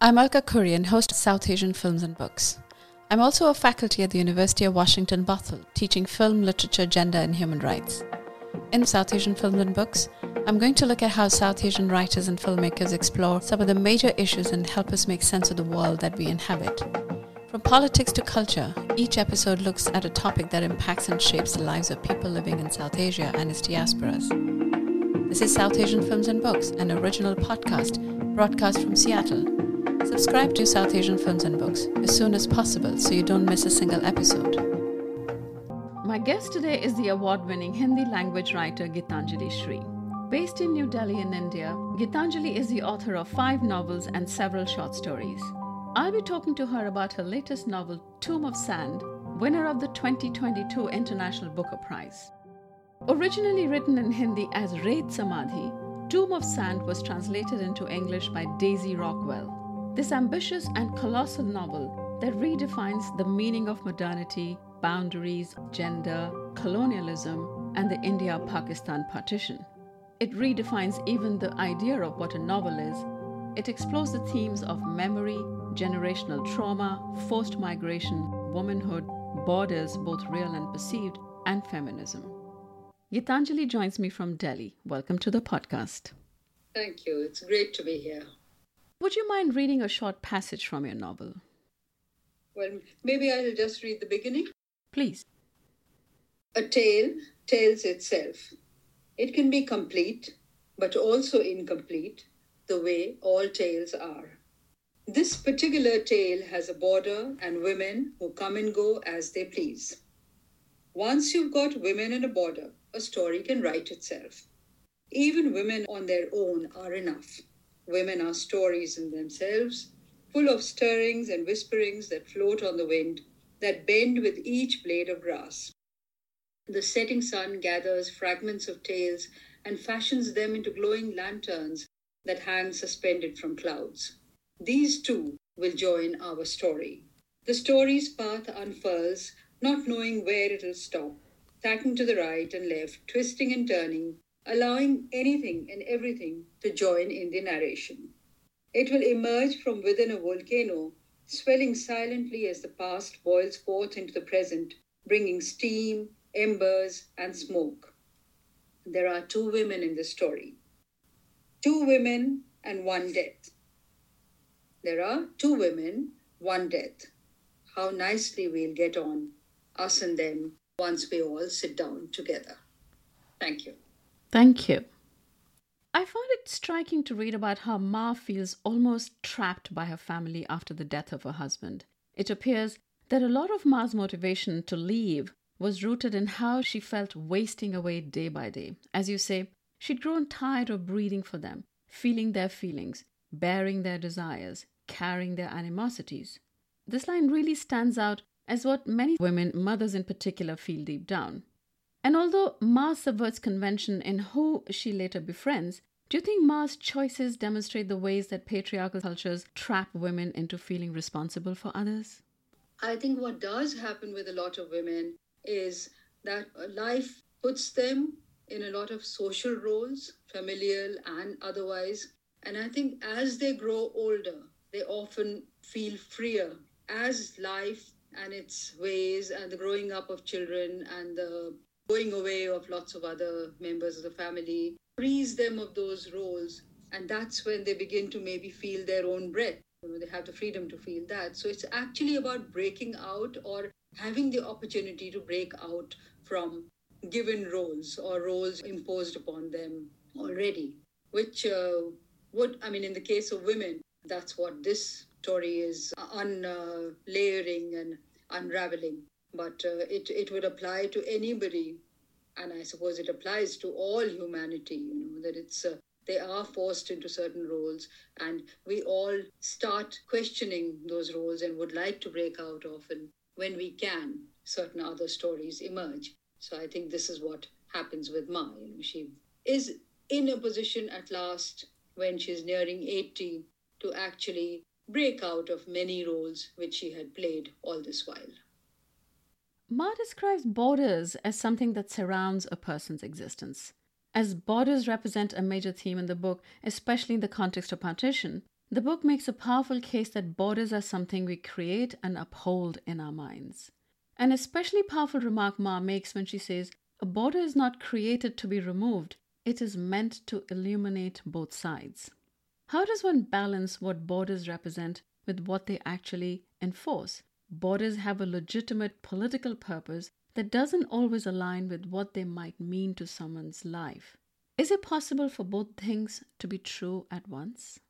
I'm Alka Kurian, host of South Asian Films and Books. I'm also a faculty at the University of Washington Bothell, teaching film, literature, gender, and human rights. In South Asian Films and Books, I'm going to look at how South Asian writers and filmmakers explore some of the major issues and help us make sense of the world that we inhabit. From politics to culture, each episode looks at a topic that impacts and shapes the lives of people living in South Asia and its diasporas. This is South Asian Films and Books, an original podcast broadcast from Seattle. Subscribe to South Asian Films and Books as soon as possible so you don't miss a single episode. My guest today is the award winning Hindi language writer Geetanjali Shree. Based in New Delhi in India, Geetanjali is the author of five novels and several short stories. I'll be talking to her about her latest novel, Tomb of Sand, winner of the 2022 International Booker Prize. Originally written in Hindi as Ret Samadhi, Tomb of Sand was translated into English by Daisy Rockwell. This ambitious and colossal novel that redefines the meaning of modernity, boundaries, gender, colonialism, and the India Pakistan partition. It redefines even the idea of what a novel is. It explores the themes of memory, generational trauma, forced migration, womanhood, borders, both real and perceived, and feminism. Geetanjali joins me from Delhi. Welcome to the podcast. Thank you. It's great to be here. Would you mind reading a short passage from your novel? Well, maybe I'll just read the beginning. Please. A tale tells itself. It can be complete, but also incomplete, the way all tales are. This particular tale has a border and women who come and go as they please. Once you've got women and a border, a story can write itself. Even women on their own are enough. Women are stories in themselves, full of stirrings and whisperings that float on the wind, that bend with each blade of grass. The setting sun gathers fragments of tales and fashions them into glowing lanterns that hang suspended from clouds. These too will join our story. The story's path unfurls, not knowing where it'll stop, tacking to the right and left, twisting and turning, allowing anything and everything to join in the narration. It will emerge from within a volcano, swelling silently as the past boils forth into the present, bringing steam, embers, and smoke. There are two women in the story two women and one death. There are two women, one death. How nicely we'll get on, us and them, once we all sit down together. Thank you. Thank you. I found it striking to read about how Ma feels almost trapped by her family after the death of her husband. It appears that a lot of Ma's motivation to leave was rooted in how she felt wasting away day by day. As you say, she'd grown tired of breathing for them, feeling their feelings, bearing their desires, carrying their animosities. This line really stands out as what many women, mothers in particular, feel deep down. And although Ma subverts convention in who she later befriends, do you think Ma's choices demonstrate the ways that patriarchal cultures trap women into feeling responsible for others? I think what does happen with a lot of women is that life puts them in a lot of social roles, familial and otherwise. And I think as they grow older, they often feel freer as life and its ways and the growing up of children and the going away of lots of other members of the family frees them of those roles and that's when they begin to maybe feel their own breath. You know they have the freedom to feel that. So it's actually about breaking out or having the opportunity to break out from given roles or roles imposed upon them already which uh, would i mean in the case of women that's what this story is unlayering uh, and unraveling but uh, it, it would apply to anybody. And i suppose it applies to all humanity you know that it's uh, they are forced into certain roles. And we all start questioning those roles and would like to break out often when we can certain other stories emerge. So i think this is what happens with ma you know she is in a position at last when she's nearing 80 to actually break out of many roles which she had played all this while Ma describes borders as something that surrounds a person's existence. As borders represent a major theme in the book, especially in the context of partition, the book makes a powerful case that borders are something we create and uphold in our minds. An especially powerful remark Ma makes when she says, A border is not created to be removed, it is meant to illuminate both sides. How does one balance what borders represent with what they actually enforce? Borders have a legitimate political purpose that doesn't always align with what they might mean to someone's life. Is it possible for both things to be true at once?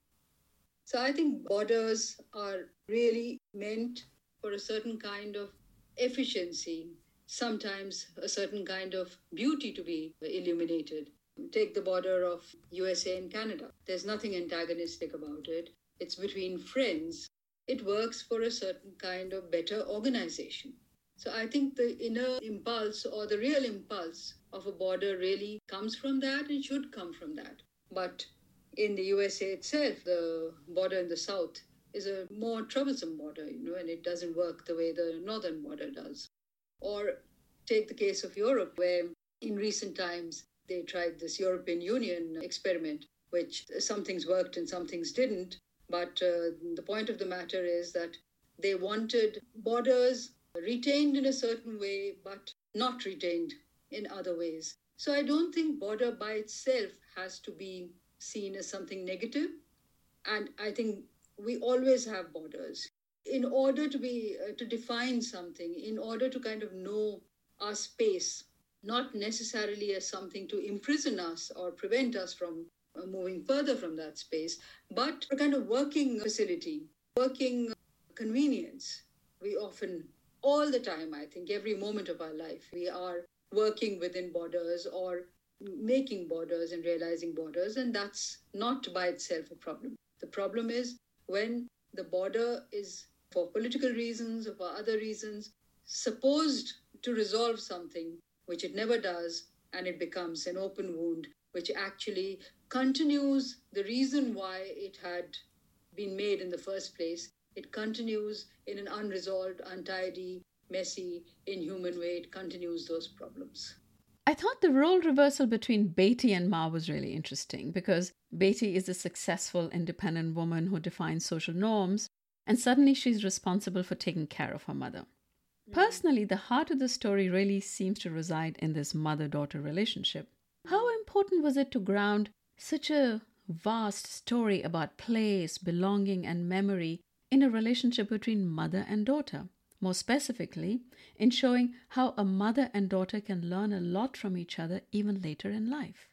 So I think borders are really meant for a certain kind of efficiency, sometimes a certain kind of beauty to be illuminated. Take the border of USA and Canada. There's nothing antagonistic about it. It's between friends. It works for a certain kind of better organization. So I think the inner impulse or the real impulse of a border really comes from that and should come from that. But in the USA itself, the border in the south is a more troublesome border, you know, and it doesn't work the way the northern border does. Or take the case of Europe, where in recent times they tried this European Union experiment, which some things worked and some things didn't. But uh, the point of the matter is that they wanted borders retained in a certain way, but not retained in other ways. So I don't think border by itself has to be seen as something negative. And I think we always have borders. In order to be uh, to define something, in order to kind of know our space, not necessarily as something to imprison us or prevent us from Uh, moving further from that space, but a kind of working facility, working convenience. We often, all the time, I think, every moment of our life, we are working within borders or making borders and realizing borders, and that's not by itself a problem. The problem is when the border is, for political reasons or for other reasons, supposed to resolve something which it never does, and it becomes an open wound which actually continues the reason why it had been made in the first place. It continues in an unresolved, untidy, messy, inhuman way. It continues those problems. I thought the role reversal between Beti and Ma was really interesting because Beti is a successful, independent woman who defines social norms, and suddenly she's responsible for taking care of her mother. Mm. Personally, the heart of the story really seems to reside in this mother daughter relationship. How important was it to ground such a vast story about place, belonging, and memory in a relationship between mother and daughter? more specifically, in showing how a mother and daughter can learn a lot from each other even later in life.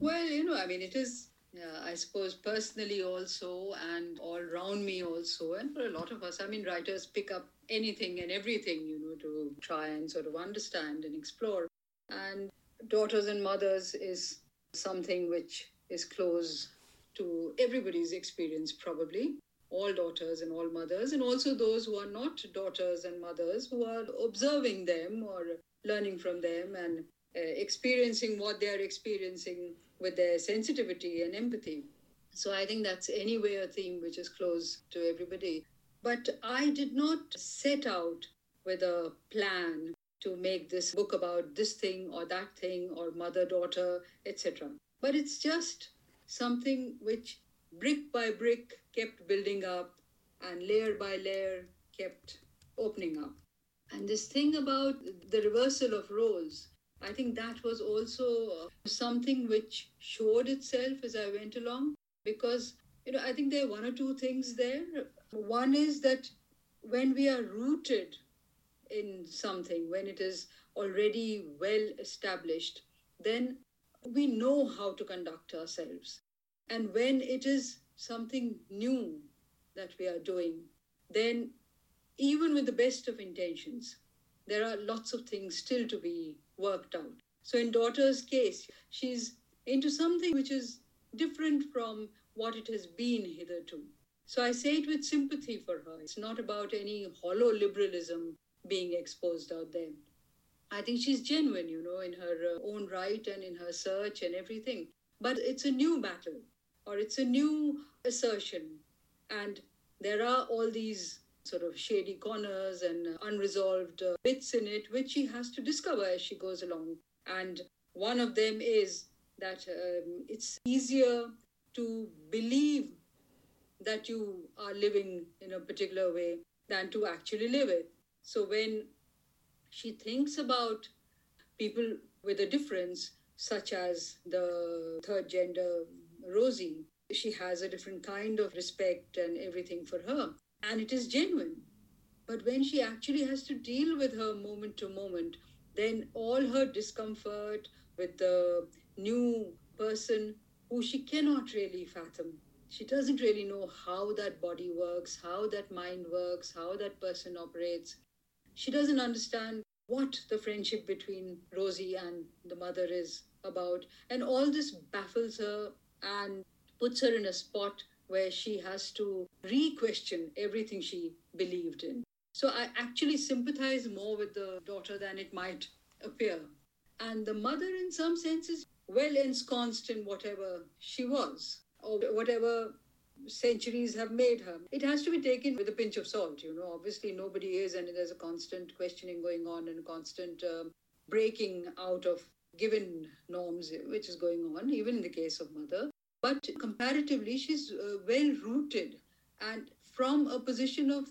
Well, you know, I mean, it is, yeah, I suppose, personally also, and all around me also, and for a lot of us, I mean, writers pick up anything and everything, you know, to try and sort of understand and explore. And daughters and mothers is something which is close to everybody's experience, probably all daughters and all mothers, and also those who are not daughters and mothers who are observing them or learning from them and uh, experiencing what they are experiencing with their sensitivity and empathy. So I think that's anyway a theme which is close to everybody. But I did not set out with a plan to make this book about this thing or that thing or mother daughter, etc. But it's just something which brick by brick kept building up and layer by layer kept opening up. And this thing about the reversal of roles, I think that was also uh, something which showed itself as I went along because you know I think there are one or two things there. One is that when we are rooted in something, when it is already well established, then we know how to conduct ourselves. And when it is something new that we are doing, then even with the best of intentions, there are lots of things still to be worked out. So, in daughter's case, she's into something which is different from what it has been hitherto. So, I say it with sympathy for her. It's not about any hollow liberalism being exposed out there. I think she's genuine, you know, in her uh, own right and in her search and everything. But it's a new battle or it's a new assertion. And there are all these sort of shady corners and unresolved uh, bits in it, which she has to discover as she goes along. And one of them is that um, it's easier to believe that you are living in a particular way than to actually live it. So when she thinks about people with a difference, such as the third gender Rosie, she has a different kind of respect and everything for her. And it is genuine. But when she actually has to deal with her moment to moment, then all her discomfort with the new person who she cannot really fathom. She doesn't really know how that body works, how that mind works, how that person operates. She doesn't understand what the friendship between Rosie and the mother is about. And all this baffles her and puts her in a spot where she has to re question everything she believed in. So I actually sympathize more with the daughter than it might appear. And the mother, in some senses, well ensconced in whatever she was or whatever centuries have made her. It has to be taken with a pinch of salt, you know. Obviously, nobody is, and there's a constant questioning going on and constant um, breaking out of given norms, which is going on, even in the case of mother. But comparatively, she's uh, well rooted and from a position of,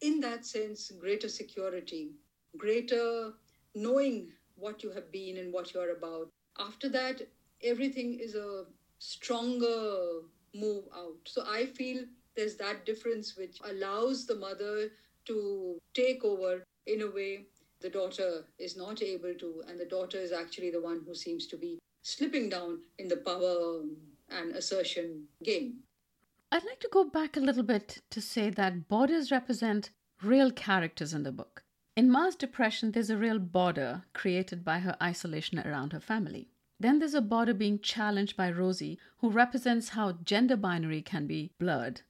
in that sense, greater security, greater knowing what you have been and what you're about. After that, everything is a stronger move out. So I feel there's that difference which allows the mother to take over in a way the daughter is not able to, and the daughter is actually the one who seems to be slipping down in the power and assertion game. I'd like to go back a little bit to say that borders represent real characters in the book. In Ma's depression, there's a real border created by her isolation around her family. Then there's a border being challenged by Rosie, who represents how gender binary can be blurred.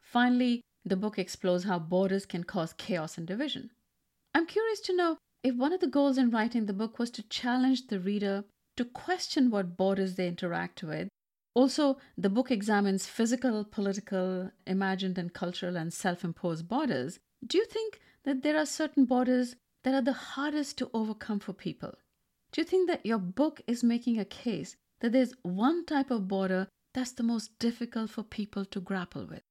Finally, the book explores how borders can cause chaos and division. I'm curious to know if one of the goals in writing the book was to challenge the reader to question what borders they interact with. Also, the book examines physical, political, imagined, and cultural and self imposed borders. Do you think that there are certain borders that are the hardest to overcome for people? Do you think that your book is making a case that there's one type of border that's the most difficult for people to grapple with?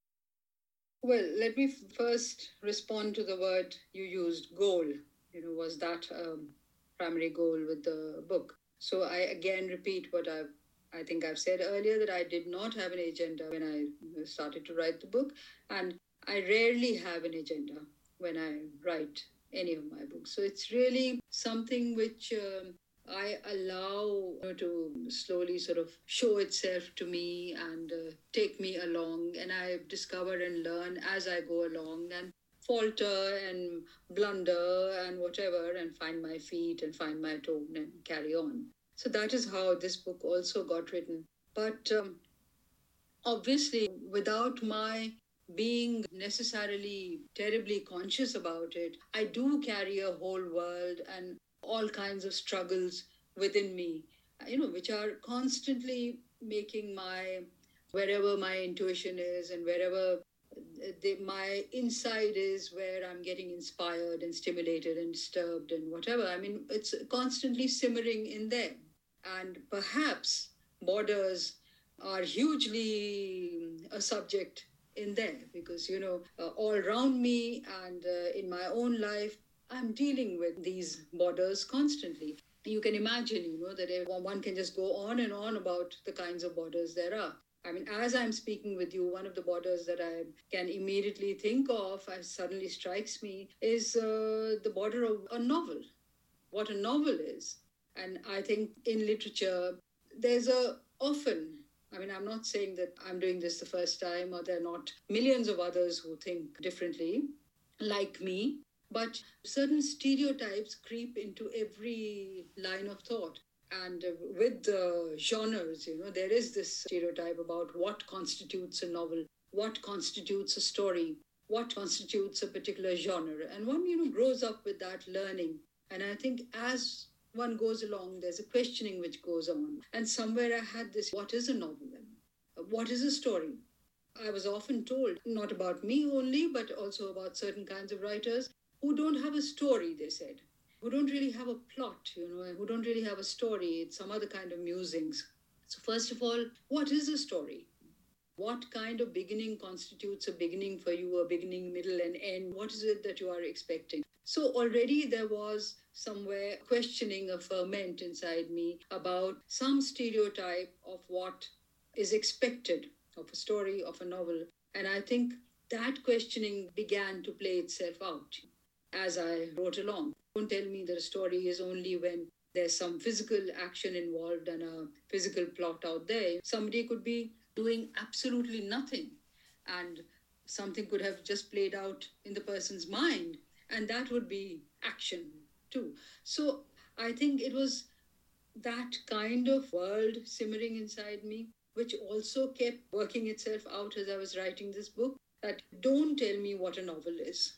Well, let me first respond to the word you used, goal. You know, was that a primary goal with the book? So I again repeat what I've I think I've said earlier that I did not have an agenda when I started to write the book, and I rarely have an agenda when I write any of my books. So it's really something which um, I allow you know, to slowly sort of show itself to me and uh, take me along, and I discover and learn as I go along and falter and blunder and whatever, and find my feet and find my tone and carry on. So that is how this book also got written. But um, obviously, without my being necessarily terribly conscious about it, I do carry a whole world and all kinds of struggles within me, you know, which are constantly making my wherever my intuition is and wherever the, my inside is where I'm getting inspired and stimulated and disturbed and whatever. I mean, it's constantly simmering in there. And perhaps borders are hugely a subject in there because, you know, uh, all around me and uh, in my own life, I'm dealing with these borders constantly. You can imagine, you know, that one can just go on and on about the kinds of borders there are. I mean, as I'm speaking with you, one of the borders that I can immediately think of, suddenly strikes me, is uh, the border of a novel. What a novel is. And I think in literature, there's a often, I mean, I'm not saying that I'm doing this the first time or there are not millions of others who think differently, like me, but certain stereotypes creep into every line of thought. And uh, with the genres, you know, there is this stereotype about what constitutes a novel, what constitutes a story, what constitutes a particular genre. And one, you know, grows up with that learning. And I think as one goes along, there's a questioning which goes on. And somewhere I had this what is a novel? What is a story? I was often told, not about me only, but also about certain kinds of writers, who don't have a story, they said, who don't really have a plot, you know, who don't really have a story. It's some other kind of musings. So, first of all, what is a story? what kind of beginning constitutes a beginning for you, a beginning, middle, and end? What is it that you are expecting? So already there was somewhere questioning a ferment inside me about some stereotype of what is expected of a story, of a novel. And I think that questioning began to play itself out as I wrote along. Don't tell me a story is only when there's some physical action involved and a physical plot out there. Somebody could be doing absolutely nothing and something could have just played out in the person's mind and that would be action too so i think it was that kind of world simmering inside me which also kept working itself out as i was writing this book that don't tell me what a novel is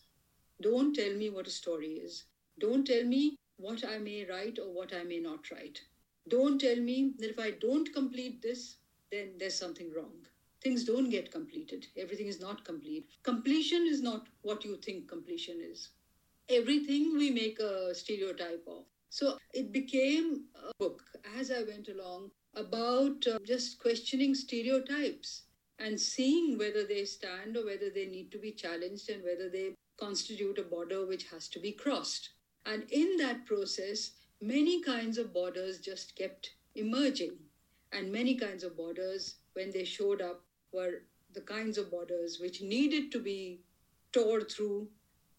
don't tell me what a story is don't tell me what i may write or what i may not write don't tell me that if i don't complete this then there's something wrong. Things don't get completed. Everything is not complete. Completion is not what you think completion is. Everything we make a stereotype of. So it became a book as I went along about uh, just questioning stereotypes and seeing whether they stand or whether they need to be challenged and whether they constitute a border which has to be crossed. And in that process, many kinds of borders just kept emerging and many kinds of borders, when they showed up, were the kinds of borders which needed to be tore through,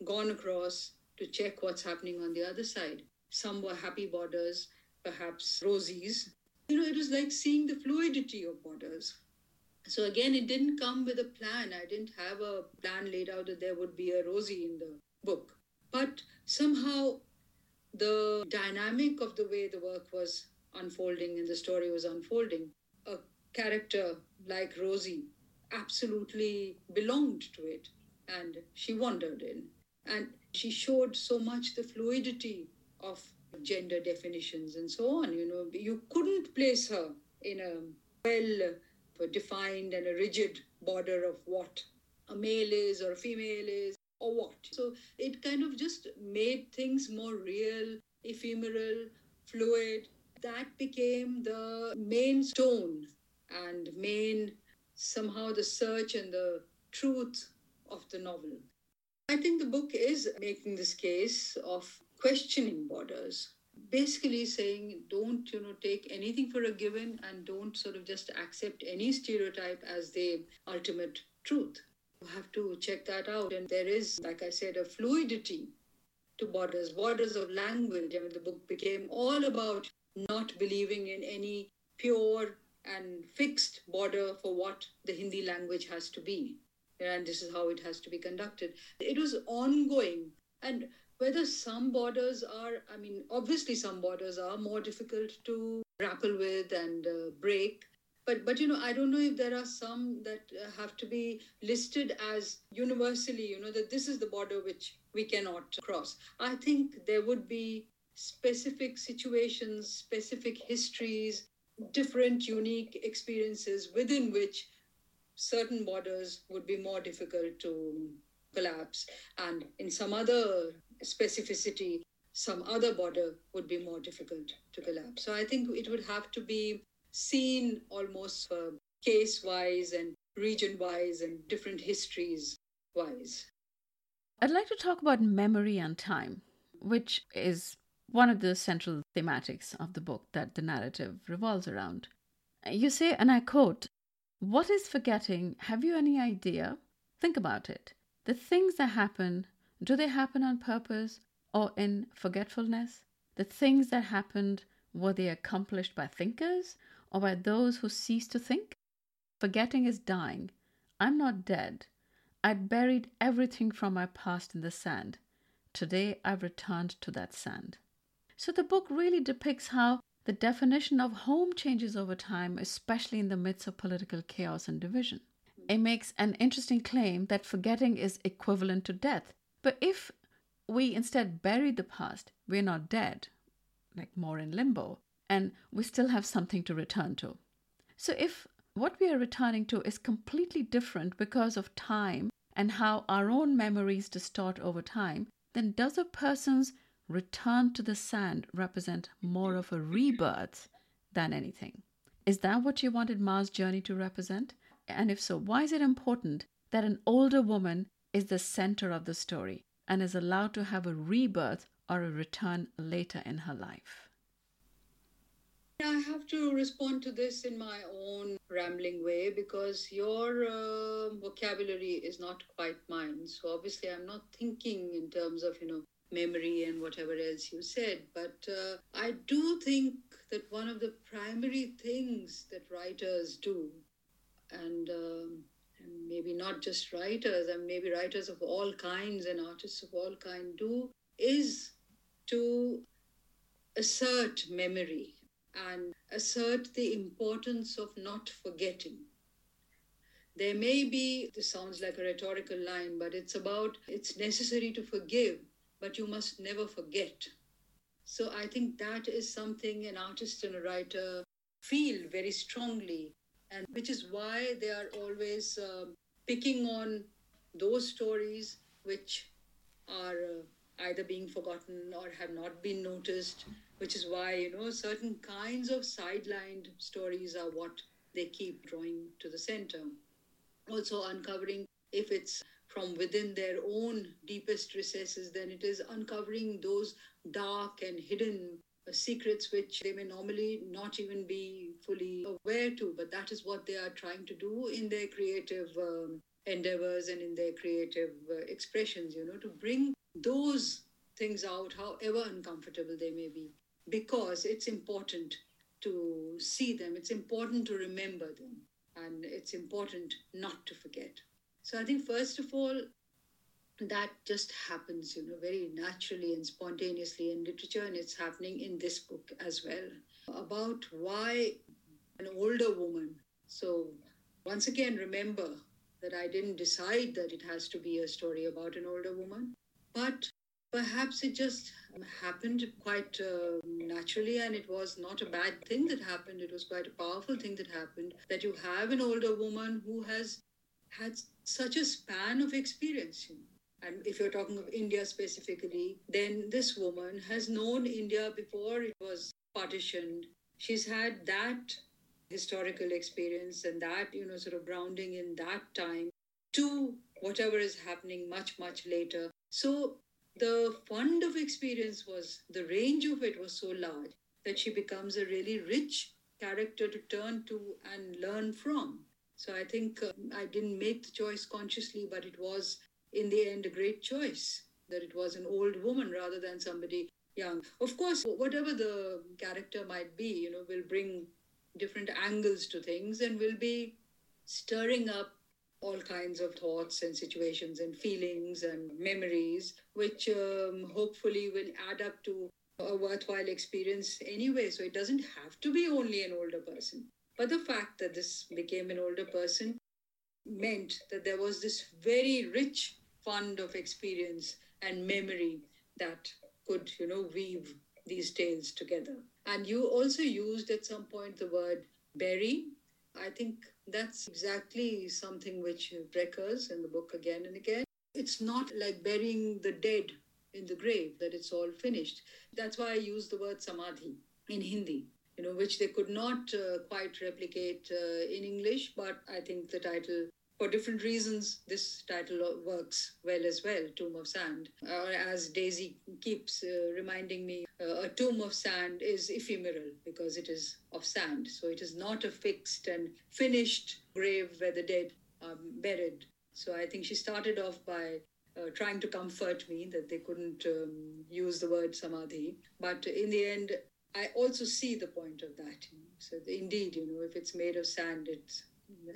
gone across to check what's happening on the other side. Some were happy borders, perhaps rosies. You know, it was like seeing the fluidity of borders. So again, it didn't come with a plan. I didn't have a plan laid out that there would be a Rosie in the book. But somehow the dynamic of the way the work was unfolding and the story was unfolding, a character like Rosie absolutely belonged to it and she wandered in. And she showed so much the fluidity of gender definitions and so on. You know, you couldn't place her in a well defined and a rigid border of what a male is or a female is or what. So it kind of just made things more real, ephemeral, fluid, that became the main stone and main somehow the search and the truth of the novel. I think the book is making this case of questioning borders. Basically saying don't you know take anything for a given and don't sort of just accept any stereotype as the ultimate truth. You have to check that out. And there is, like I said, a fluidity to borders, borders of language. I mean, the book became all about not believing in any pure and fixed border for what the Hindi language has to be. And this is how it has to be conducted. It was ongoing. And whether some borders are, I mean, obviously some borders are more difficult to grapple with and uh, break. But, but you know, I don't know if there are some that uh, have to be listed as universally, you know, that this is the border which we cannot cross. I think there would be specific situations, specific histories, different unique experiences within which certain borders would be more difficult to collapse, and in some other specificity, some other border would be more difficult to collapse. So I think it would have to be seen almost uh, case wise and region wise and different histories wise. I'd like to talk about memory and time, which is one of the central thematics of the book that the narrative revolves around. You say, and I quote, What is forgetting? Have you any idea? Think about it. The things that happen, do they happen on purpose or in forgetfulness? The things that happened, were they accomplished by thinkers or by those who cease to think? Forgetting is dying. I'm not dead. I'd buried everything from my past in the sand. Today I've returned to that sand. So the book really depicts how the definition of home changes over time, especially in the midst of political chaos and division. It makes an interesting claim that forgetting is equivalent to death. But if we instead bury the past, we're not dead, like more in limbo, and we still have something to return to. So if what we are returning to is completely different because of time and how our own memories distort over time, then does a person's return to the sand represent more of a rebirth than anything. Is that what you wanted Ma's journey to represent? And if so, why is it important that an older woman is the center of the story and is allowed to have a rebirth or a return later in her life? I have to respond to this in my own rambling way because your uh, vocabulary is not quite mine. So obviously, I'm not thinking in terms of, you know, memory and whatever else you said. But uh, I do think that one of the primary things that writers do, and, um, maybe not just writers, and maybe writers of all kinds and artists of all kinds do, is to assert memory and assert the importance of not forgetting. There may be, this sounds like a rhetorical line, but it's about it's necessary to forgive, but you must never forget. So I think that is something an artist and a writer feel very strongly, and which is why they are always uh, picking on those stories which are uh, either being forgotten or have not been noticed which is why you know certain kinds of sidelined stories are what they keep drawing to the center. Also uncovering if it's from within their own deepest recesses then it is uncovering those dark and hidden uh, secrets which they may normally not even be fully aware to but that is what they are trying to do in their creative um, endeavors and in their creative uh, expressions you know to bring those things out however uncomfortable they may be because it's important to see them, it's important to remember them, and it's important not to forget. So I think, first of all, that just happens, you know, very naturally and spontaneously in literature, and it's happening in this book as well about why an older woman. So, once again, remember that I didn't decide that it has to be a story about an older woman, but perhaps it just happened quite uh, naturally and it was not a bad thing that happened. It was quite a powerful thing that happened that you have an older woman who has had such a span of experience and if you're talking of india specifically then this woman has known india before it was partitioned. She's had that historical experience and that you know sort of grounding in that time to whatever is happening much much later so the fund of experience was the range of it was so large that she becomes a really rich character to turn to and learn from. So I think uh, I didn't make the choice consciously, but it was in the end a great choice that it was an old woman rather than somebody young. Of course, whatever the character might be, you know, will bring different angles to things and will be stirring up all kinds of thoughts and situations and feelings and memories, which um, hopefully will add up to a worthwhile experience anyway. So it doesn't have to be only an older person. But the fact that this became an older person meant that there was this very rich fund of experience and memory that could, you know, weave these tales together. And you also used at some point the word bury. I think that's exactly something which recurs in the book again and again. It's not like burying the dead in the grave, that it's all finished. That's why I use the word samadhi in Hindi, you know, which they could not uh, quite replicate uh, in English, but I think the title for different reasons, this title works well as well, Tomb of Sand. Or as Daisy keeps uh, reminding me, uh, a tomb of sand is ephemeral because it is of sand. So it is not a fixed and finished grave where the dead are buried. So I think she started off by uh, trying to comfort me that they couldn't um, use the word samadhi. But in the end, I also see the point of that. So indeed, you know, if it's made of sand, it's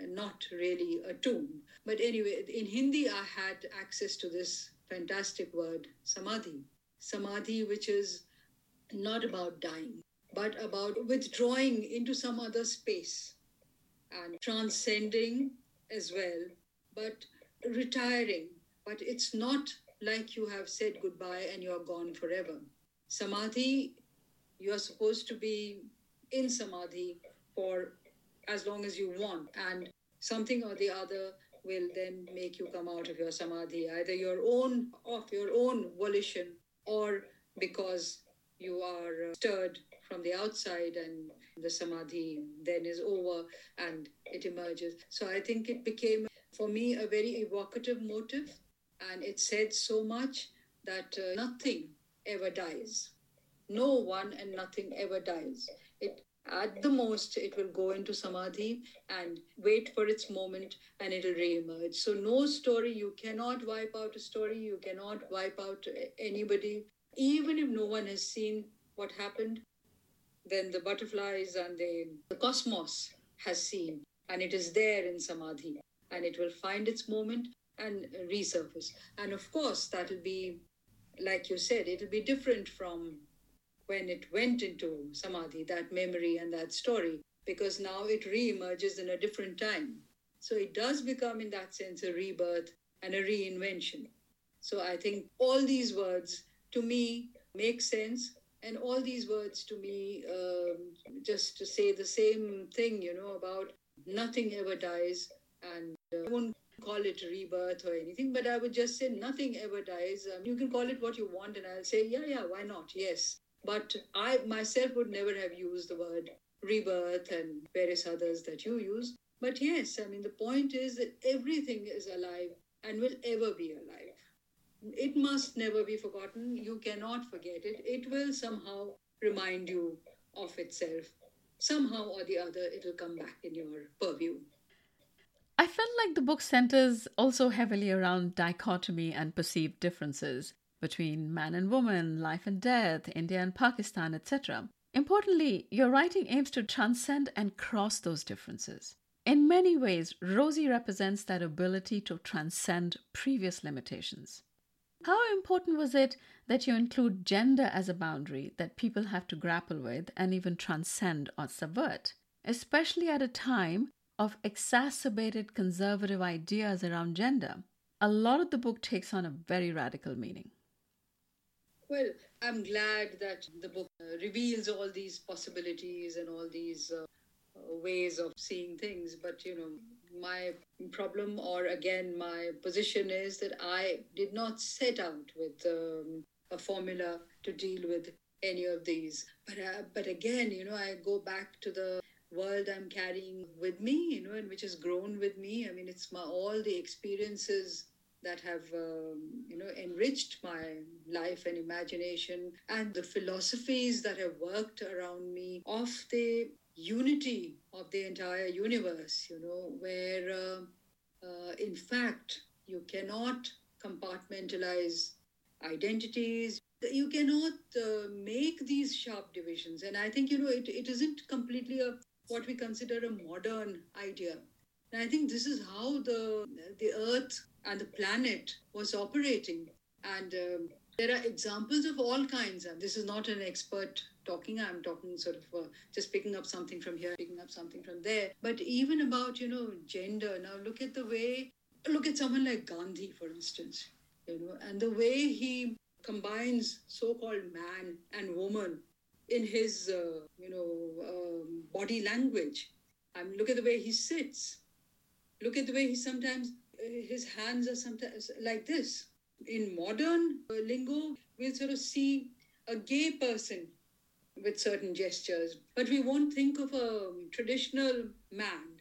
not really a tomb. But anyway, in Hindi, I had access to this fantastic word, samadhi. Samadhi, which is not about dying, but about withdrawing into some other space and transcending as well, but retiring. But it's not like you have said goodbye and you're gone forever. Samadhi, you are supposed to be in samadhi for as long as you want. And something or the other will then make you come out of your samadhi, either your own, of your own volition, or because you are uh, stirred from the outside and the samadhi then is over and it emerges. So I think it became, for me, a very evocative motive. And it said so much that uh, nothing ever dies. No one and nothing ever dies. At the most it will go into samadhi and wait for its moment and it'll re-emerge. So no story you cannot wipe out a story you cannot wipe out anybody. Even if no one has seen what happened then the butterflies and the, the cosmos has seen and it is there in samadhi and it will find its moment and resurface. And of course that'll be like you said it'll be different from when it went into samadhi that memory and that story because now it re-emerges in a different time. So it does become in that sense a rebirth and a reinvention. So i think all these words to me make sense. And all these words to me um, just to say the same thing you know about nothing ever dies and uh, i won't call it rebirth or anything but i would just say nothing ever dies. Um, you can call it what you want and i'll say yeah yeah why not? Yes but i myself would never have used the word rebirth and various others that you use but yes i mean the point is that everything is alive and will ever be alive it must never be forgotten. You cannot forget it. It will somehow remind you of itself. Somehow or the other, it'll come back in your purview. I felt like the book centers also heavily around dichotomy and perceived differences between man and woman, life and death, India and Pakistan, etc. Importantly, your writing aims to transcend and cross those differences. In many ways, Rosie represents that ability to transcend previous limitations. How important was it that you include gender as a boundary that people have to grapple with and even transcend or subvert, especially at a time of exacerbated conservative ideas around gender? A lot of the book takes on a very radical meaning. Well, I'm glad that the book uh, reveals all these possibilities and all these uh, ways of seeing things, but you know, my problem or again my position is that i did not set out with um, a formula to deal with any of these. But uh, but again you know i go back to the world i'm carrying with me you know and which has grown with me. I mean it's my all the experiences that have um, you know enriched my life and imagination and the philosophies that have worked around me of the unity of the entire universe, you know, where uh, uh, in fact you cannot compartmentalize identities. You cannot uh, make these sharp divisions. And I think, you know, it, it isn't completely a what we consider a modern idea. And I think this is how the, the earth and the planet was operating. And um, there are examples of all kinds. And this is not an expert talking. I'm talking sort of uh, just picking up something from here picking up something from there. But even about you know gender. Now look at the way look at someone like gandhi for instance you know and the way he combines so-called man and woman in his uh, you know um, body language. I mean look at the way he sits. Look at the way he sometimes his hands are sometimes like this in modern uh, lingo we'll sort of see a gay person with certain gestures. But we won't think of a traditional man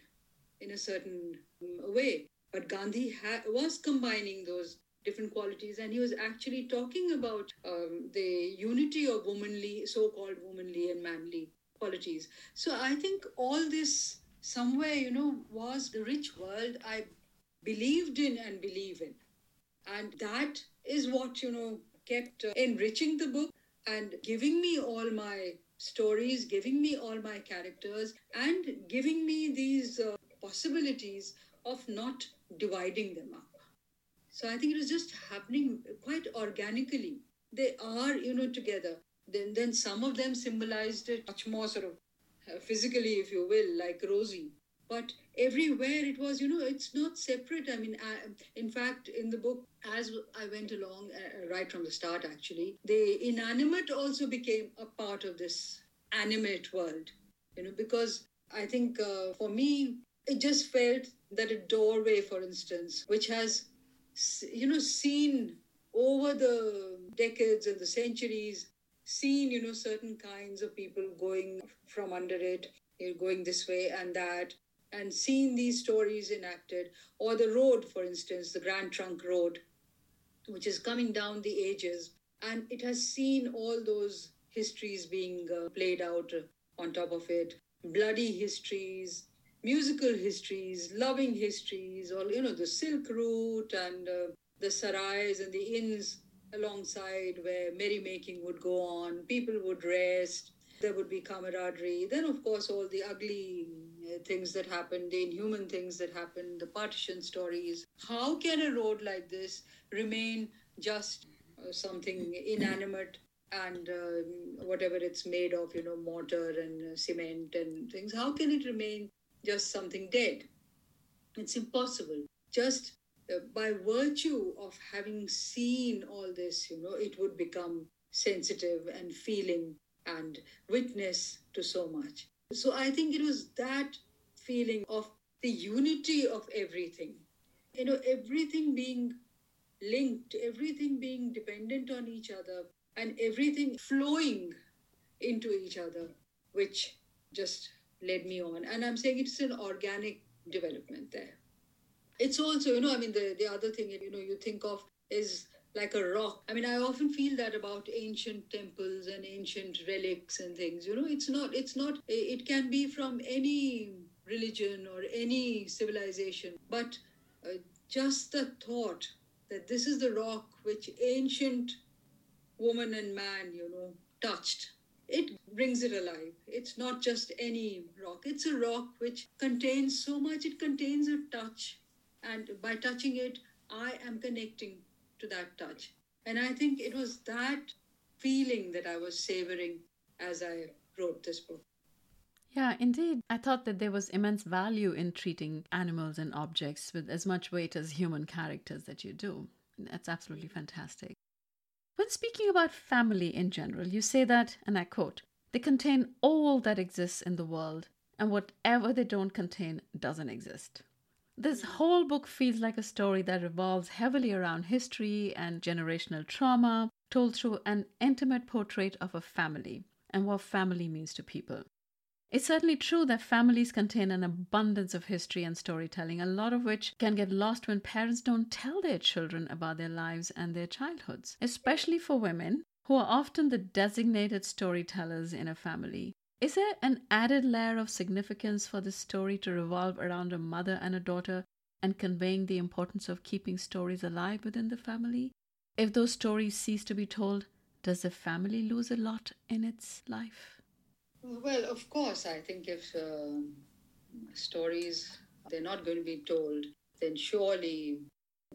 in a certain way. But Gandhi ha- was combining those different qualities and he was actually talking about um, the unity of womanly, so called womanly and manly qualities. So I think all this somewhere, you know, was the rich world I believed in and believe in. And that is what, you know, kept uh, enriching the book and giving me all my stories, giving me all my characters, and giving me these uh, possibilities of not dividing them up. So I think it was just happening quite organically. They are, you know, together. Then, then some of them symbolized it much more sort of uh, physically, if you will, like Rosie but everywhere it was you know it's not separate. I mean I, in fact in the book as i went along uh, right from the start actually the inanimate also became a part of this animate world you know because i think uh, for me it just felt that a doorway for instance which has you know seen over the decades and the centuries seen, you know, certain kinds of people going from under it, you know, going this way and that, and seen these stories enacted. Or the road, for instance, the Grand Trunk Road, which is coming down the ages, and it has seen all those histories being uh, played out on top of it bloody histories musical histories loving histories or you know the silk route and uh, the sarais and the inns alongside where merrymaking would go on people would rest there would be camaraderie then of course all the ugly things that happened the inhuman things that happened the partition stories how can a road like this remain just uh, something inanimate and uh, whatever it's made of, you know, mortar and uh, cement and things, how can it remain just something dead? It's impossible. Just uh, by virtue of having seen all this, you know, it would become sensitive and feeling and witness to so much. So I think it was that feeling of the unity of everything, you know, everything being linked, everything being dependent on each other, and everything flowing into each other, which just led me on. And I'm saying it's an organic development there. It's also, you know, I mean, the, the other thing, you know, you think of is like a rock. I mean, I often feel that about ancient temples and ancient relics and things. You know, it's not, it's not, it can be from any religion or any civilization, but uh, just the thought that this is the rock which ancient woman and man, you know, touched. It brings it alive. It's not just any rock, it's a rock which contains so much. It contains a touch. And by touching it, I am connecting to that touch. And I think it was that feeling that I was savoring as I wrote this book. Yeah, indeed. I thought that there was immense value in treating animals and objects with as much weight as human characters that you do. That's absolutely fantastic. When speaking about family in general, you say that, and I quote, they contain all that exists in the world, and whatever they don't contain doesn't exist. This whole book feels like a story that revolves heavily around history and generational trauma, told through an intimate portrait of a family and what family means to people. It's certainly true that families contain an abundance of history and storytelling, a lot of which can get lost when parents don't tell their children about their lives and their childhoods, especially for women who are often the designated storytellers in a family. Is there an added layer of significance for this story to revolve around a mother and a daughter and conveying the importance of keeping stories alive within the family? If those stories cease to be told, does the family lose a lot in its life? Well, of course, I think if uh, stories they're not going to be told, then surely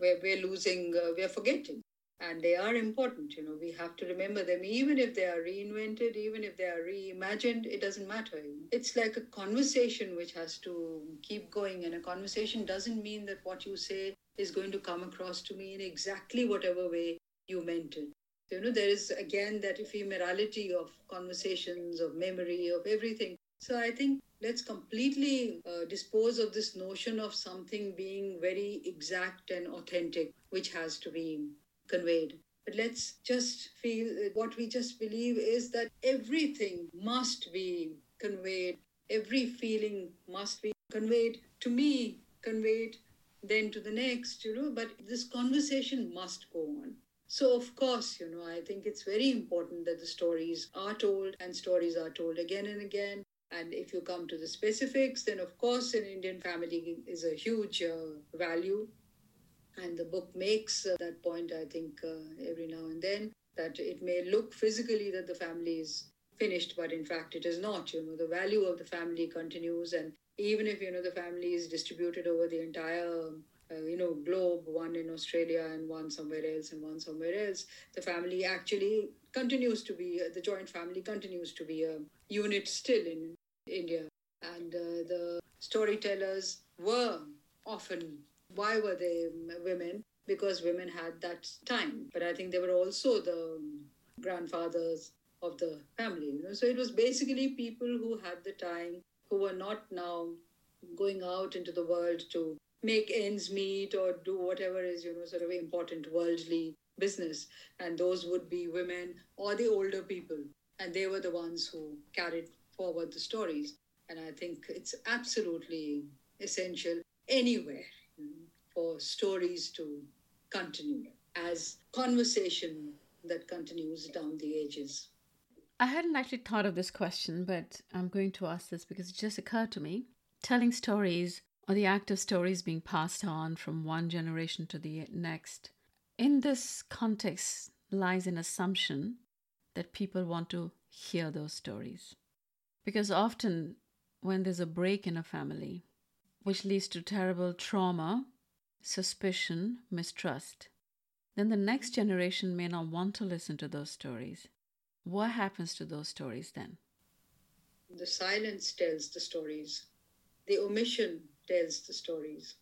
we're, we're losing, uh, we're forgetting. And they are important, you know, we have to remember them, even if they are reinvented, even if they are reimagined, it doesn't matter. It's like a conversation which has to keep going, and a conversation doesn't mean that what you say is going to come across to me in exactly whatever way you meant it. You know, there is again that ephemerality of conversations, of memory, of everything. So I think let's completely uh, dispose of this notion of something being very exact and authentic, which has to be conveyed. But let's just feel what we just believe is that everything must be conveyed, every feeling must be conveyed to me, conveyed then to the next, you know. But this conversation must go on. So, of course, you know, I think it's very important that the stories are told and stories are told again and again. And if you come to the specifics, then of course, an Indian family is a huge uh, value. And the book makes uh, that point, I think, uh, every now and then, that it may look physically that the family is finished, but in fact, it is not. You know, the value of the family continues. And even if, you know, the family is distributed over the entire uh, you know, globe, one in Australia and one somewhere else and one somewhere else, the family actually continues to be, uh, the joint family continues to be a unit still in India. And uh, the storytellers were often, why were they women? Because women had that time. But I think they were also the grandfathers of the family. You know? So it was basically people who had the time, who were not now going out into the world to make ends meet or do whatever is, you know, sort of important worldly business. And those would be women or the older people. And they were the ones who carried forward the stories. And I think it's absolutely essential anywhere for stories to continue as conversation that continues down the ages. I hadn't actually thought of this question, but I'm going to ask this because it just occurred to me. Telling stories or the act of stories being passed on from one generation to the next. In this context lies an assumption that people want to hear those stories. Because often, when there's a break in a family, which leads to terrible trauma, suspicion, mistrust, then the next generation may not want to listen to those stories. What happens to those stories then? The silence tells the stories, the omission tells the stories.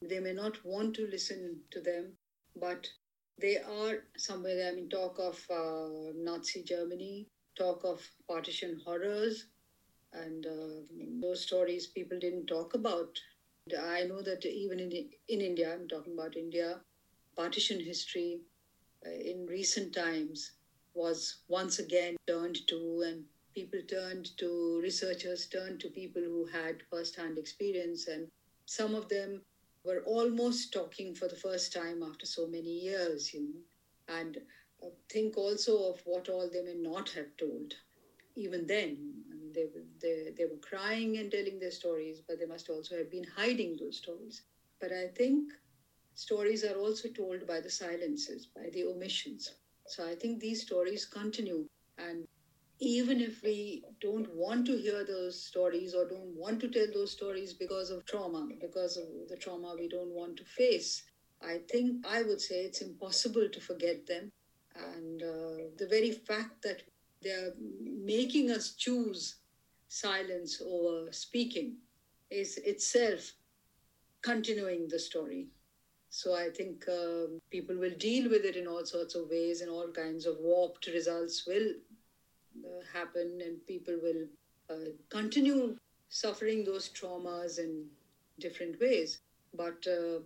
They may not want to listen to them, but they are somewhere. I mean, talk of uh, Nazi Germany, talk of partition horrors, and uh, those stories people didn't talk about. I know that even in, in India, I'm talking about India, partition history uh, in recent times was once again turned to, and people turned to, researchers turned to people who had first hand experience, and some of them were almost talking for the first time after so many years, you know, and uh, think also of what all they may not have told. Even then, they, they, they were crying and telling their stories, but they must also have been hiding those stories. But I think stories are also told by the silences, by the omissions. So I think these stories continue. And even if we don't want to hear those stories or don't want to tell those stories because of trauma, because of the trauma we don't want to face, I think I would say it's impossible to forget them. And uh, the very fact that they're making us choose silence over speaking is itself continuing the story. So I think uh, people will deal with it in all sorts of ways, and all kinds of warped results will uh, happen, and people will uh, continue suffering those traumas in different ways. But uh,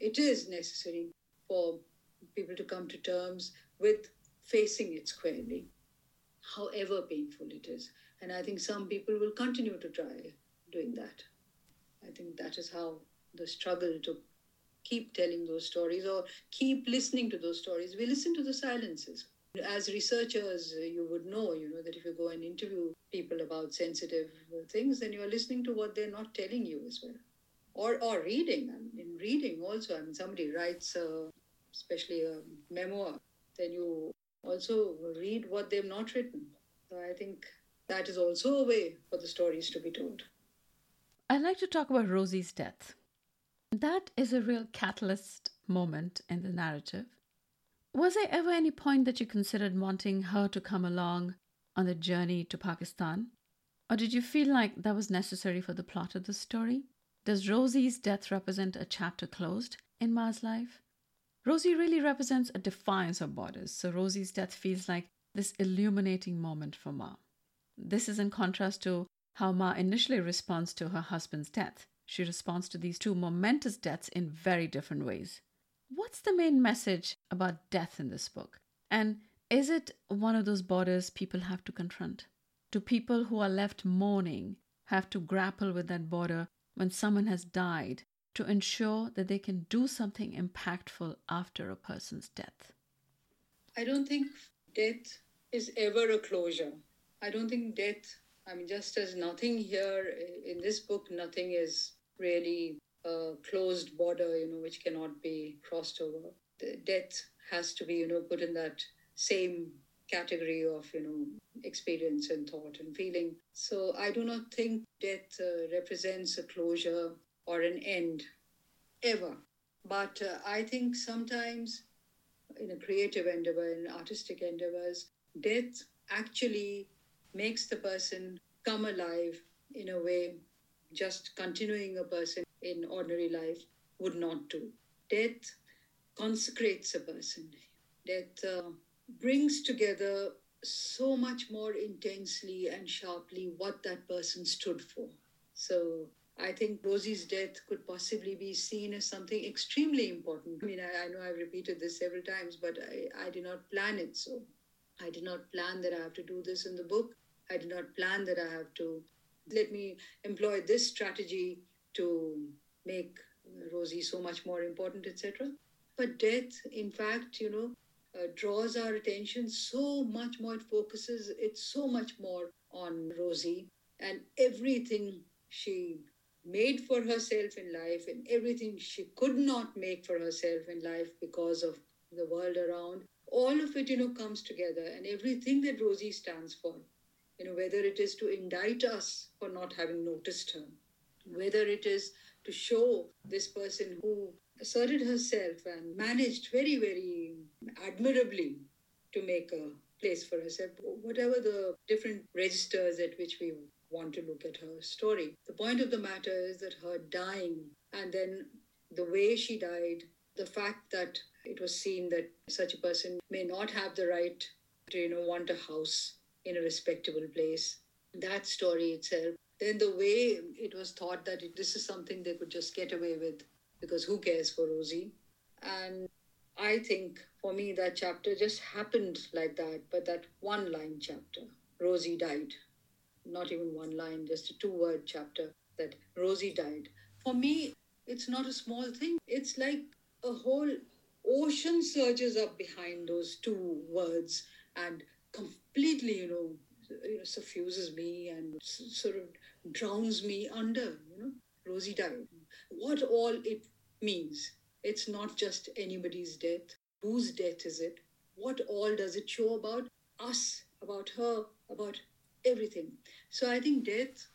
it is necessary for people to come to terms with facing it squarely, however painful it is. And I think some people will continue to try doing that. I think that is how the struggle to keep telling those stories or keep listening to those stories. We listen to the silences. As researchers, you would know, you know, that if you go and interview people about sensitive things, then you're listening to what they're not telling you as well. Or, or reading. I mean, in reading also, I mean, somebody writes, uh, especially a memoir, then you also read what they've not written. So I think that is also a way for the stories to be told. I'd like to talk about Rosie's death. That is a real catalyst moment in the narrative. Was there ever any point that you considered wanting her to come along on the journey to Pakistan? Or did you feel like that was necessary for the plot of the story? Does Rosie's death represent a chapter closed in Ma's life? Rosie really represents a defiance of borders, so Rosie's death feels like this illuminating moment for Ma. This is in contrast to how Ma initially responds to her husband's death. She responds to these two momentous deaths in very different ways. What's the main message about death in this book? And is it one of those borders people have to confront? Do people who are left mourning have to grapple with that border when someone has died to ensure that they can do something impactful after a person's death? I don't think death is ever a closure. I don't think death, I mean, just as nothing here in this book, nothing is really a closed border, you know, which cannot be crossed over. The death has to be, you know, put in that same category of, you know, experience and thought and feeling. So I do not think death uh, represents a closure or an end ever. But uh, I think sometimes in a creative endeavor, in artistic endeavors, death actually makes the person come alive in a way just continuing a person in ordinary life would not do. Death consecrates a person. Death uh, brings together so much more intensely and sharply what that person stood for. So I think Rosie's death could possibly be seen as something extremely important. I mean, I, I know I've repeated this several times, but I, I did not plan it so. I did not plan that I have to do this in the book. I did not plan that I have to let me employ this strategy to make Rosie so much more important, etc. But death, in fact, you know, uh, draws our attention so much more. It focuses it so much more on Rosie and everything she made for herself in life and everything she could not make for herself in life because of the world around. All of it, you know, comes together and everything that Rosie stands for, you know, whether it is to indict us for not having noticed her, whether it is to show this person who asserted herself and managed very, very admirably to make a place for herself, whatever the different registers at which we want to look at her story. The point of the matter is that her dying and then the way she died, the fact that it was seen that such a person may not have the right to, you know, want a house in a respectable place. That story itself. Then the way it was thought that it, this is something they could just get away with because who cares for Rosie? And I think for me that chapter just happened like that, but that one line chapter, Rosie died. Not even one line, just a two word chapter that Rosie died. For me, it's not a small thing. It's like a whole ocean surges up behind those two words and completely, you know, you know, suffuses me and sort of drowns me under, you know. Rosie died. What all it means. It's not just anybody's death. Whose death is it? What all does it show about us, about her, about everything? So I think death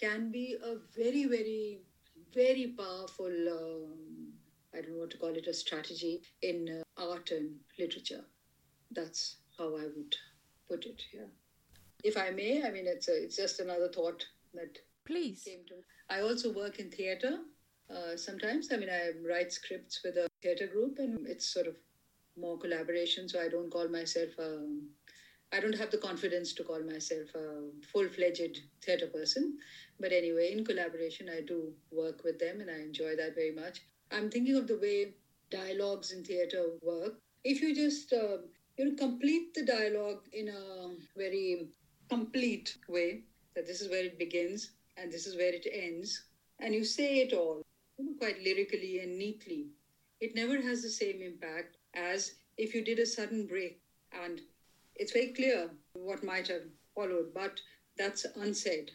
can be a very, very, very powerful, um, I don't want to call it, a strategy in uh, art and literature. That's how I would put it, yeah. If I may, I mean, it's, a, it's just another thought that Please. came to I also work in theatre uh, sometimes. I mean, I write scripts with a theatre group, and it's sort of more collaboration. So I don't call myself. Um, I don't have the confidence to call myself a full-fledged theatre person, but anyway, in collaboration, I do work with them, and I enjoy that very much. I'm thinking of the way dialogues in theatre work. If you just uh, you know complete the dialogue in a very complete way, that this is where it begins and this is where it ends, and you say it all you know, quite lyrically and neatly, it never has the same impact as if you did a sudden break and it's very clear what might have followed, but that's unsaid.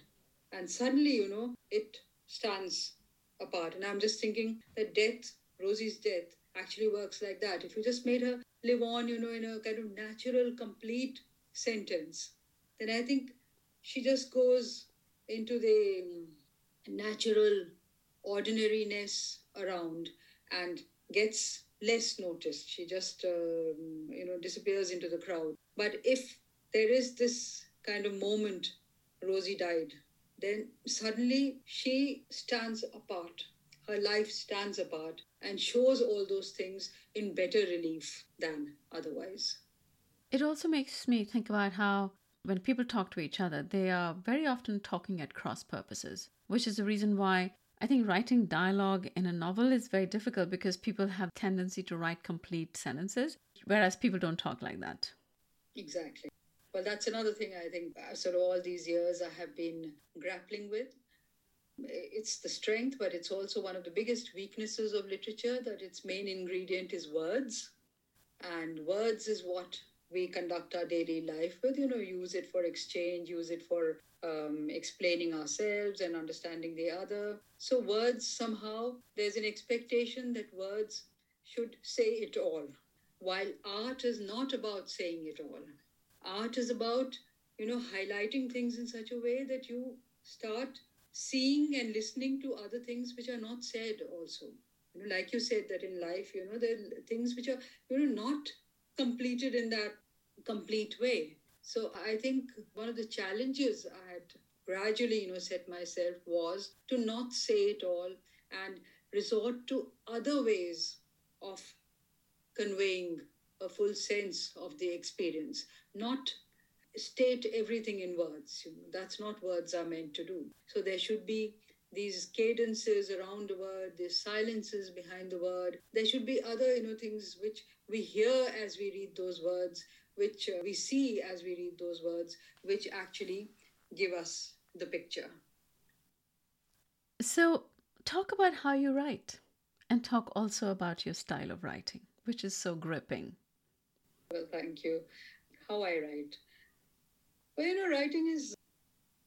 And suddenly, you know, it stands apart. And I'm just thinking that death, Rosie's death, actually works like that. If you just made her live on, you know, in a kind of natural, complete sentence, then I think she just goes into the natural ordinariness around and gets less noticed. She just, um, you know, disappears into the crowd. But if there is this kind of moment, Rosie died, then suddenly she stands apart. Her life stands apart and shows all those things in better relief than otherwise. It also makes me think about how when people talk to each other, they are very often talking at cross purposes, which is the reason why I think writing dialogue in a novel is very difficult because people have tendency to write complete sentences, whereas people don't talk like that. Exactly. Well, that's another thing I think of all these years I have been grappling with. It's the strength, but it's also one of the biggest weaknesses of literature that its main ingredient is words. And words is what we conduct our daily life with, you know, use it for exchange, use it for um, explaining ourselves and understanding the other. So, words somehow, there's an expectation that words should say it all, while art is not about saying it all. Art is about, you know, highlighting things in such a way that you start seeing and listening to other things which are not said also. You know, like you said, that in life, you know, there are things which are, you know, not completed in that complete way. So I think one of the challenges I had gradually, you know, set myself was to not say it all and resort to other ways of conveying a full sense of the experience, not state everything in words. That's not words are meant to do. So there should be these cadences around the word, these silences behind the word. There should be other, you know, things which we hear as we read those words, which uh, we see as we read those words, which actually give us the picture. So, talk about how you write and talk also about your style of writing, which is so gripping. Well, thank you. How I write. Well, you know, writing is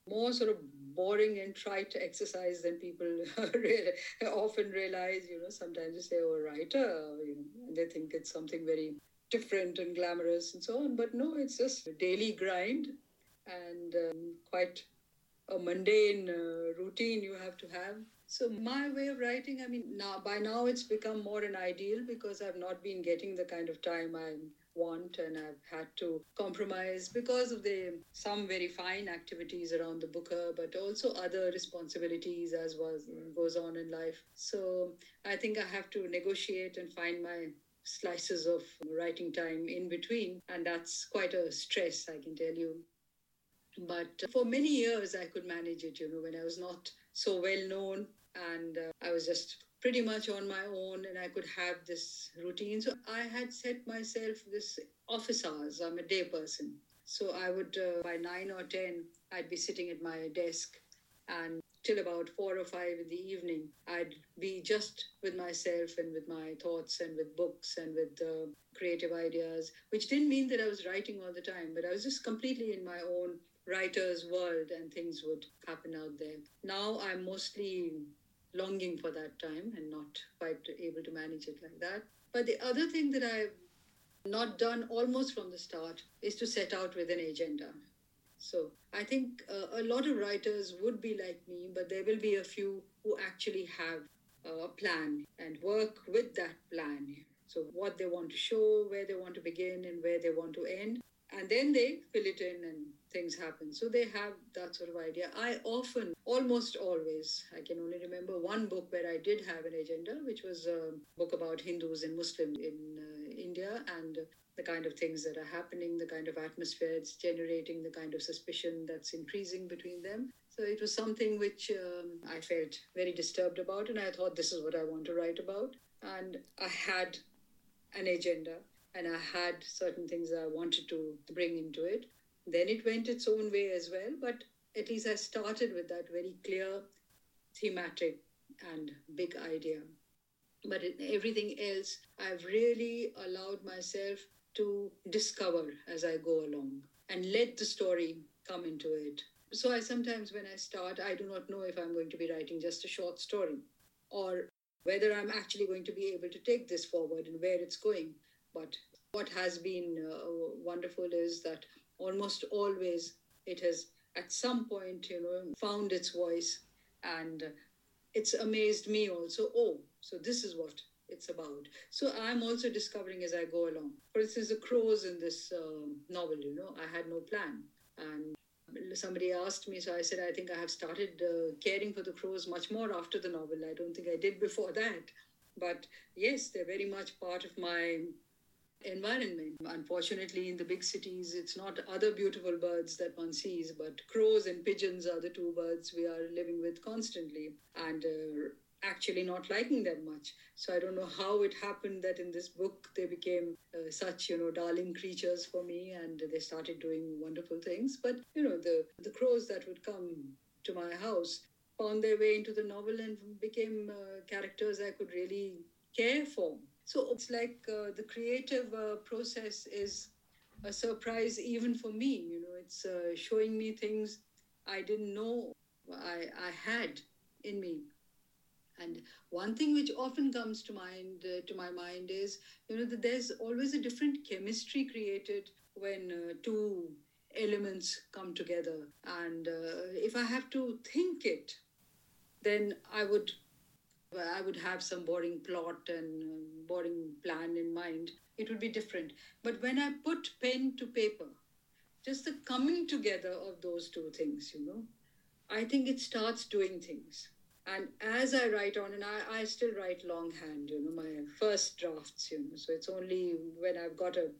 more sort of boring and trite exercise than people often realize. You know, sometimes you say, "Oh, writer," you know, and they think it's something very different and glamorous and so on. But no, it's just a daily grind and um, quite a mundane uh, routine you have to have. So my way of writing, I mean, now by now it's become more an ideal because I've not been getting the kind of time I want and I've had to compromise because of the some very fine activities around the booker, but also other responsibilities as was goes on in life. So I think I have to negotiate and find my slices of writing time in between, and that's quite a stress, I can tell you. But for many years, I could manage it, you know, when I was not so well known and uh, I was just pretty much on my own and I could have this routine. So I had set myself this office hours. I'm a day person. So I would, uh, by nine or 10, I'd be sitting at my desk and till about four or five in the evening, I'd be just with myself and with my thoughts and with books and with uh, creative ideas, which didn't mean that I was writing all the time, but I was just completely in my own writer's world and things would happen out there. Now I'm mostly longing for that time and not quite able to manage it like that. But the other thing that I've not done almost from the start is to set out with an agenda. So I think uh, a lot of writers would be like me, but there will be a few who actually have a plan and work with that plan. So what they want to show, where they want to begin, and where they want to end and then they fill it in and things happen. So they have that sort of idea. I often almost always i can only remember one book where i did have an agenda which was a book about hindus and muslims in uh, india and the kind of things that are happening the kind of atmosphere it's generating the kind of suspicion that's increasing between them. So it was something which um, i felt very disturbed about and i thought this is what i want to write about. And i had an agenda and I had certain things I wanted to bring into it. Then it went its own way as well, but at least I started with that very clear, thematic, and big idea. But in everything else, I've really allowed myself to discover as I go along and let the story come into it. So I sometimes, when I start, I do not know if I'm going to be writing just a short story or whether I'm actually going to be able to take this forward and where it's going. But what has been uh, wonderful is that almost always it has at some point, you know, found its voice and it's amazed me also. Oh, so this is what it's about. So I'm also discovering as I go along. For instance, the crows in this uh, novel, you know, I had no plan. And somebody asked me, so I said, I think I have started uh, caring for the crows much more after the novel. I don't think I did before that. But yes, they're very much part of my environment. Unfortunately, in the big cities, it's not other beautiful birds that one sees, but crows and pigeons are the two birds we are living with constantly. And uh, actually not liking them much. So I don't know how it happened that in this book they became uh, such you know darling creatures for me, and they started doing wonderful things. But you know the the crows that would come to my house found their way into the novel and became uh, characters I could really care for. So it's like uh, the creative uh, process is a surprise even for me. You know, it's uh, showing me things I didn't know I, I had in me. And one thing which often comes to mind uh, to my mind is, you know, that there's always a different chemistry created when uh, two elements come together. And uh, if I have to think it, then I would I would have some boring plot and um, boring plan in mind, it would be different. But when I put pen to paper, just the coming together of those two things, you know, I think it starts doing things. And as I write on, and I, I still write longhand, you know, my first drafts, you know, so it's only when I've got a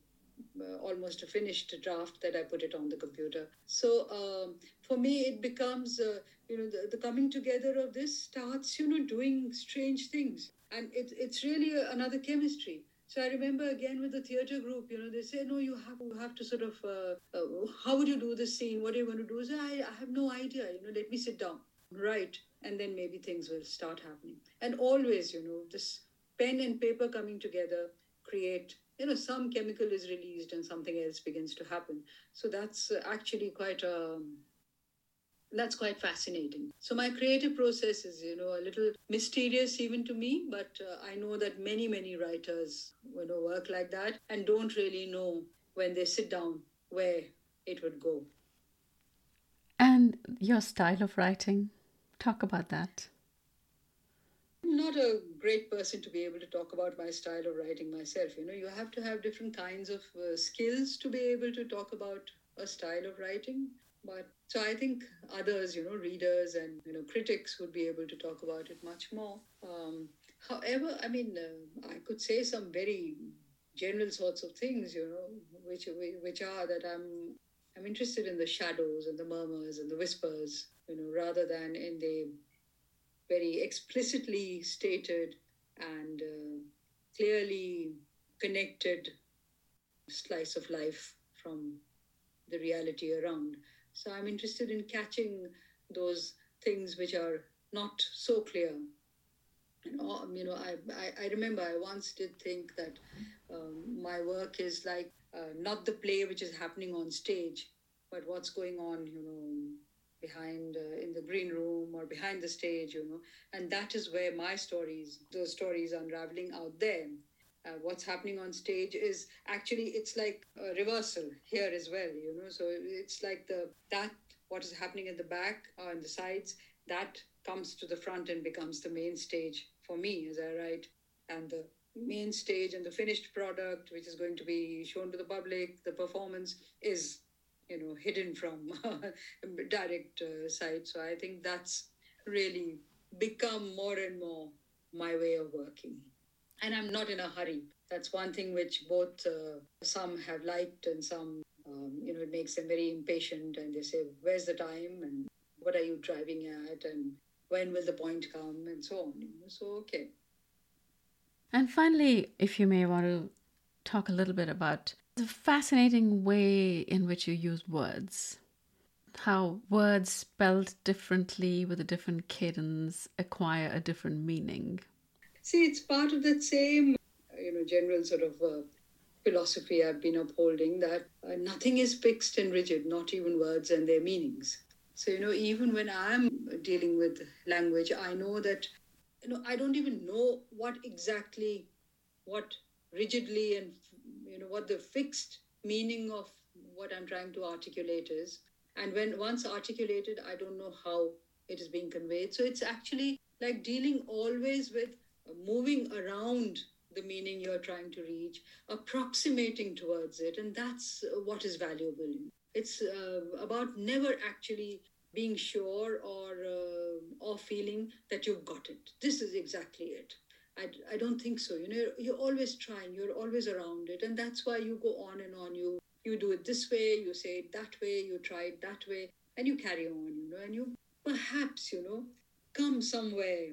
uh, almost a finished draft that I put it on the computer. So um, for me, it becomes, uh, you know, the, the coming together of this starts, you know, doing strange things. And it, it's really another chemistry. So I remember again with the theatre group, you know, they say, no, you have, you have to sort of, uh, uh, how would you do this scene? What are you going to do? Say, I, I have no idea, you know, let me sit down, write, and then maybe things will start happening. And always, you know, this pen and paper coming together create you know some chemical is released and something else begins to happen. So that's actually quite a um, that's quite fascinating. So my creative process is you know a little mysterious even to me but uh, i know that many many writers you know work like that and don't really know when they sit down where it would go. And your style of writing talk about that Not a great person to be able to talk about my style of writing myself. You know, you have to have different kinds of uh, skills to be able to talk about a style of writing. But so I think others, you know, readers and you know critics would be able to talk about it much more. Um, however, I mean, uh, I could say some very general sorts of things, you know, which which are that I'm I'm interested in the shadows and the murmurs and the whispers, you know, rather than in the very explicitly stated and uh, clearly connected slice of life from the reality around. So I'm interested in catching those things which are not so clear. You know, um, you know I, I, I remember I once did think that um, my work is like uh, not the play which is happening on stage, but what's going on, you know, behind uh, in the green room or behind the stage you know. And that is where my stories those stories unraveling out there. Uh, what's happening on stage is actually it's like a reversal here as well you know. So it's like the that what is happening at the back or on the sides that comes to the front and becomes the main stage for me as i write. And the main stage and the finished product which is going to be shown to the public the performance is you know hidden from direct uh, sight so i think that's really become more and more my way of working. And i'm not in a hurry. That's one thing which both uh, some have liked and some um, you know it makes them very impatient and they say where's the time? And what are you driving at? And when will the point come? And so on so okay. And finally if you may want to talk a little bit about the fascinating way in which you use words. How words spelled differently with a different cadence acquire a different meaning. See, it's part of that same, you know, general sort of uh, philosophy I've been upholding that uh, nothing is fixed and rigid, not even words and their meanings. So, you know, even when I'm dealing with language, I know that, you know, I don't even know what exactly, what rigidly and you know what the fixed meaning of what i'm trying to articulate is. And when once articulated i don't know how it is being conveyed. So it's actually like dealing always with moving around the meaning you're trying to reach approximating towards it and that's what is valuable. It's uh, about never actually being sure or uh, or feeling that you've got it. This is exactly it I, I don't think so. You know, you're always trying, you're always around it. And that's why you go on and on. You you do it this way, you say it that way, you try it that way, and you carry on, you know, and you perhaps, you know, come somewhere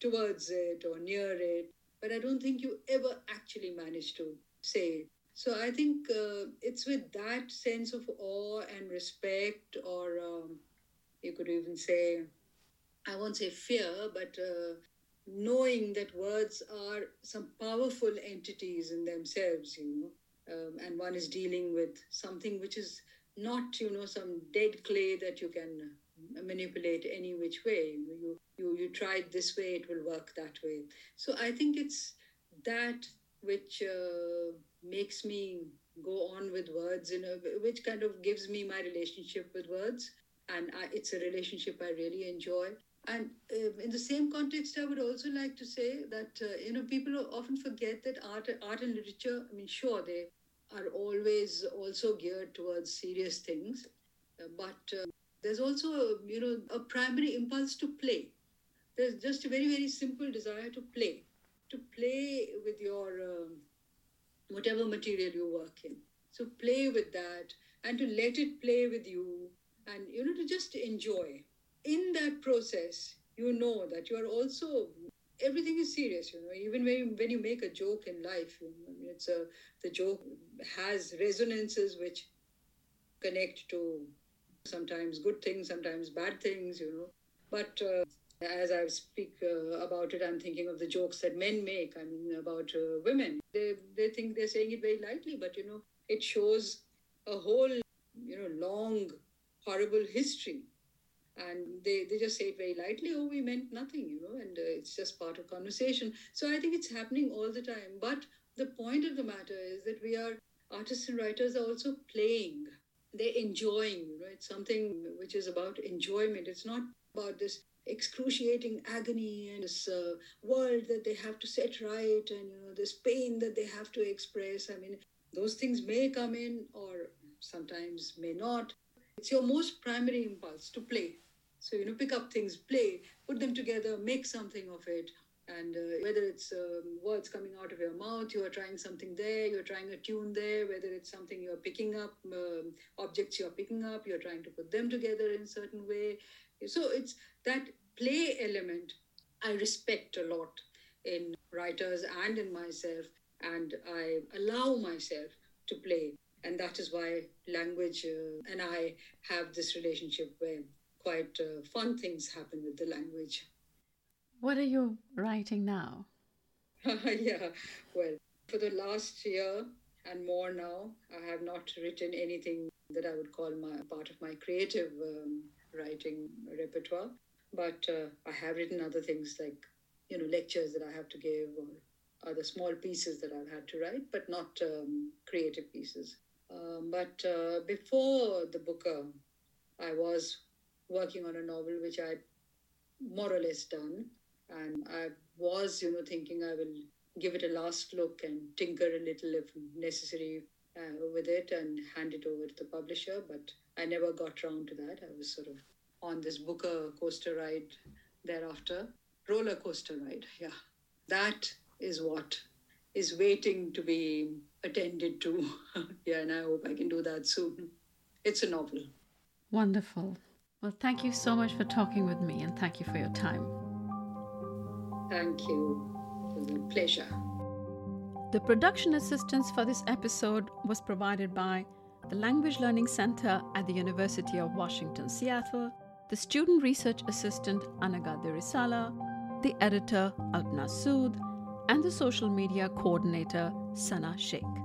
towards it or near it. But I don't think you ever actually manage to say it. So I think uh, it's with that sense of awe and respect, or um, you could even say, I won't say fear, but uh, knowing that words are some powerful entities in themselves, you know, um, and one is dealing with something which is not, you know, some dead clay that you can manipulate any which way. You you you try it this way, it will work that way. So I think it's that which uh, makes me go on with words, you know, which kind of gives me my relationship with words, and I, it's a relationship I really enjoy and uh, in the same context, I would also like to say that uh, you know people often forget that art, art and literature. I mean, sure they are always also geared towards serious things, uh, but uh, there's also you know a primary impulse to play. There's just a very very simple desire to play, to play with your um, whatever material you work in. So play with that and to let it play with you and, you know, to just enjoy. In that process, you know that you are also everything is serious you know even when you, when you make a joke in life you know, it's a the joke has resonances which connect to sometimes good things sometimes bad things you know but uh, as I speak uh, about it, I'm thinking of the jokes that men make. I mean, about uh, women. They they think they're saying it very lightly, but you know, it shows a whole you know long horrible history and they, they just say it very lightly oh we meant nothing you know and uh, it's just part of conversation. So i think it's happening all the time. But the point of the matter is that we are artists and writers are also playing. They're enjoying you know it's something which is about enjoyment. It's not about this excruciating agony and this uh, world that they have to set right and you know this pain that they have to express. I mean those things may come in or sometimes may not it's your most primary impulse to play. So, you know, pick up things, play, put them together, make something of it. And uh, whether it's um, words coming out of your mouth, you are trying something there, you're trying a tune there, whether it's something you're picking up, um, objects you're picking up, you're trying to put them together in a certain way. So it's that play element I respect a lot in writers and in myself, and I allow myself to play and that is why language uh, and I have this relationship where quite uh, fun things happen with the language. What are you writing now? yeah, well, for the last year and more now, I have not written anything that I would call my part of my creative um, writing repertoire. But uh, I have written other things like, you know, lectures that I have to give or other small pieces that I've had to write, but not um, creative pieces. Um, but uh, before the Booker, I was working on a novel which I more or less done, and I was, you know, thinking I will give it a last look and tinker a little if necessary uh, with it and hand it over to the publisher. But I never got around to that. I was sort of on this Booker coaster ride thereafter, roller coaster ride. Yeah, that is what is waiting to be attended to. yeah, and I hope I can do that soon. It's a novel. Wonderful. Well, thank you so much for talking with me and thank you for your time. Thank you. It was a pleasure. The production assistance for this episode was provided by the Language Learning Center at the University of Washington, Seattle, the student research assistant Anaga Derisala, the editor Alpna Sood, and the social media coordinator Sana Sheikh.